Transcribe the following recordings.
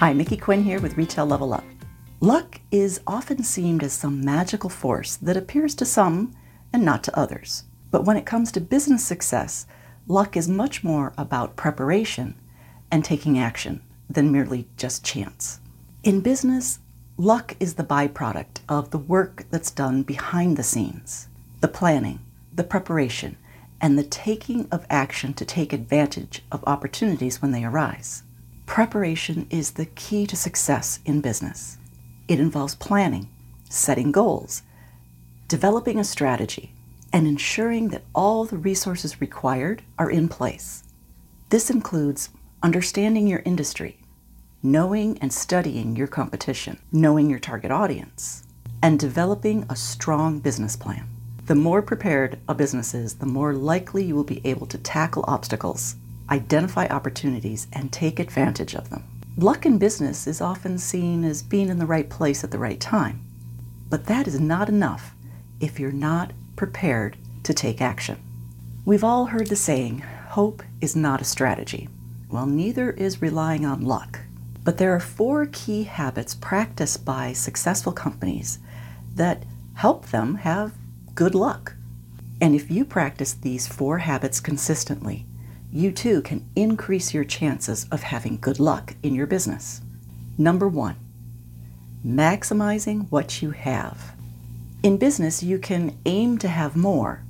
Hi, Mickey Quinn here with Retail Level Up. Luck is often seen as some magical force that appears to some and not to others. But when it comes to business success, luck is much more about preparation and taking action than merely just chance. In business, luck is the byproduct of the work that's done behind the scenes, the planning, the preparation, and the taking of action to take advantage of opportunities when they arise. Preparation is the key to success in business. It involves planning, setting goals, developing a strategy, and ensuring that all the resources required are in place. This includes understanding your industry, knowing and studying your competition, knowing your target audience, and developing a strong business plan. The more prepared a business is, the more likely you will be able to tackle obstacles identify opportunities, and take advantage of them. Luck in business is often seen as being in the right place at the right time, but that is not enough if you're not prepared to take action. We've all heard the saying, hope is not a strategy. Well, neither is relying on luck. But there are four key habits practiced by successful companies that help them have good luck. And if you practice these four habits consistently, you too can increase your chances of having good luck in your business. Number one, maximizing what you have. In business, you can aim to have more,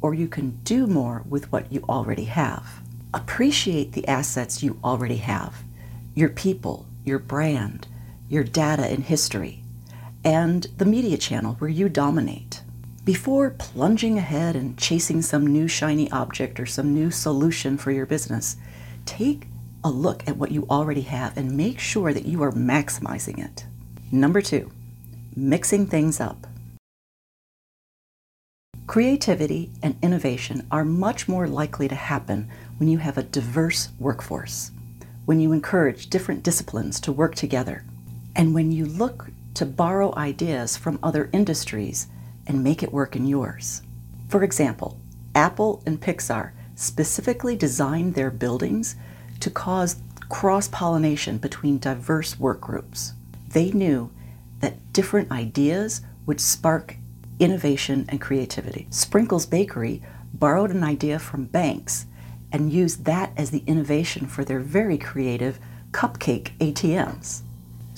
or you can do more with what you already have. Appreciate the assets you already have your people, your brand, your data and history, and the media channel where you dominate. Before plunging ahead and chasing some new shiny object or some new solution for your business, take a look at what you already have and make sure that you are maximizing it. Number two, mixing things up. Creativity and innovation are much more likely to happen when you have a diverse workforce, when you encourage different disciplines to work together, and when you look to borrow ideas from other industries and make it work in yours. For example, Apple and Pixar specifically designed their buildings to cause cross pollination between diverse work groups. They knew that different ideas would spark innovation and creativity. Sprinkles Bakery borrowed an idea from Banks and used that as the innovation for their very creative cupcake ATMs.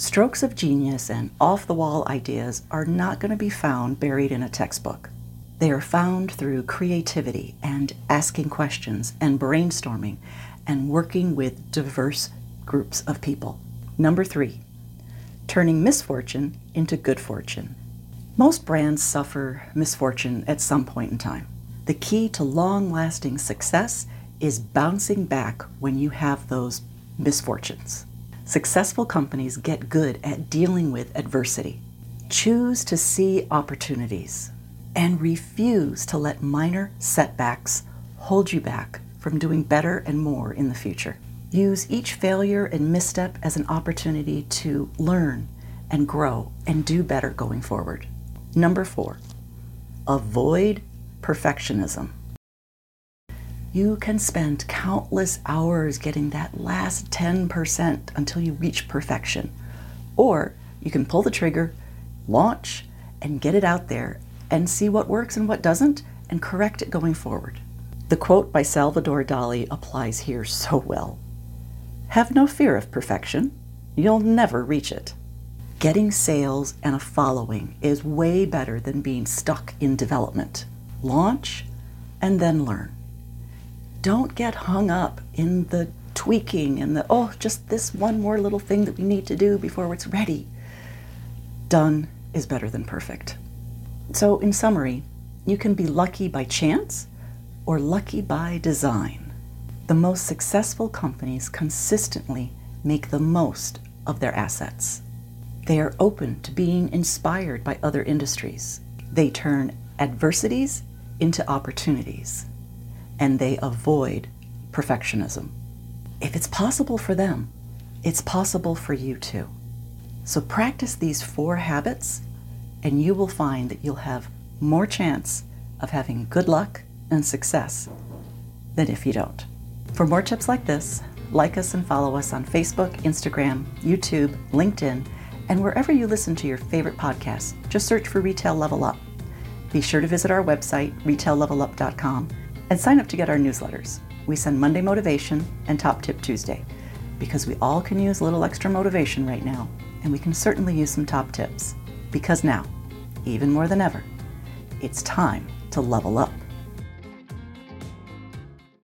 Strokes of genius and off the wall ideas are not going to be found buried in a textbook. They are found through creativity and asking questions and brainstorming and working with diverse groups of people. Number three, turning misfortune into good fortune. Most brands suffer misfortune at some point in time. The key to long lasting success is bouncing back when you have those misfortunes. Successful companies get good at dealing with adversity. Choose to see opportunities and refuse to let minor setbacks hold you back from doing better and more in the future. Use each failure and misstep as an opportunity to learn and grow and do better going forward. Number four, avoid perfectionism. You can spend countless hours getting that last 10% until you reach perfection. Or you can pull the trigger, launch, and get it out there and see what works and what doesn't and correct it going forward. The quote by Salvador Dali applies here so well Have no fear of perfection, you'll never reach it. Getting sales and a following is way better than being stuck in development. Launch and then learn don't get hung up in the tweaking and the, oh, just this one more little thing that we need to do before it's ready. Done is better than perfect. So, in summary, you can be lucky by chance or lucky by design. The most successful companies consistently make the most of their assets. They are open to being inspired by other industries. They turn adversities into opportunities and they avoid perfectionism. If it's possible for them, it's possible for you too. So practice these four habits, and you will find that you'll have more chance of having good luck and success than if you don't. For more tips like this, like us and follow us on Facebook, Instagram, YouTube, LinkedIn, and wherever you listen to your favorite podcasts. Just search for Retail Level Up. Be sure to visit our website, retaillevelup.com, and sign up to get our newsletters. We send Monday Motivation and Top Tip Tuesday because we all can use a little extra motivation right now, and we can certainly use some top tips. Because now, even more than ever, it's time to level up.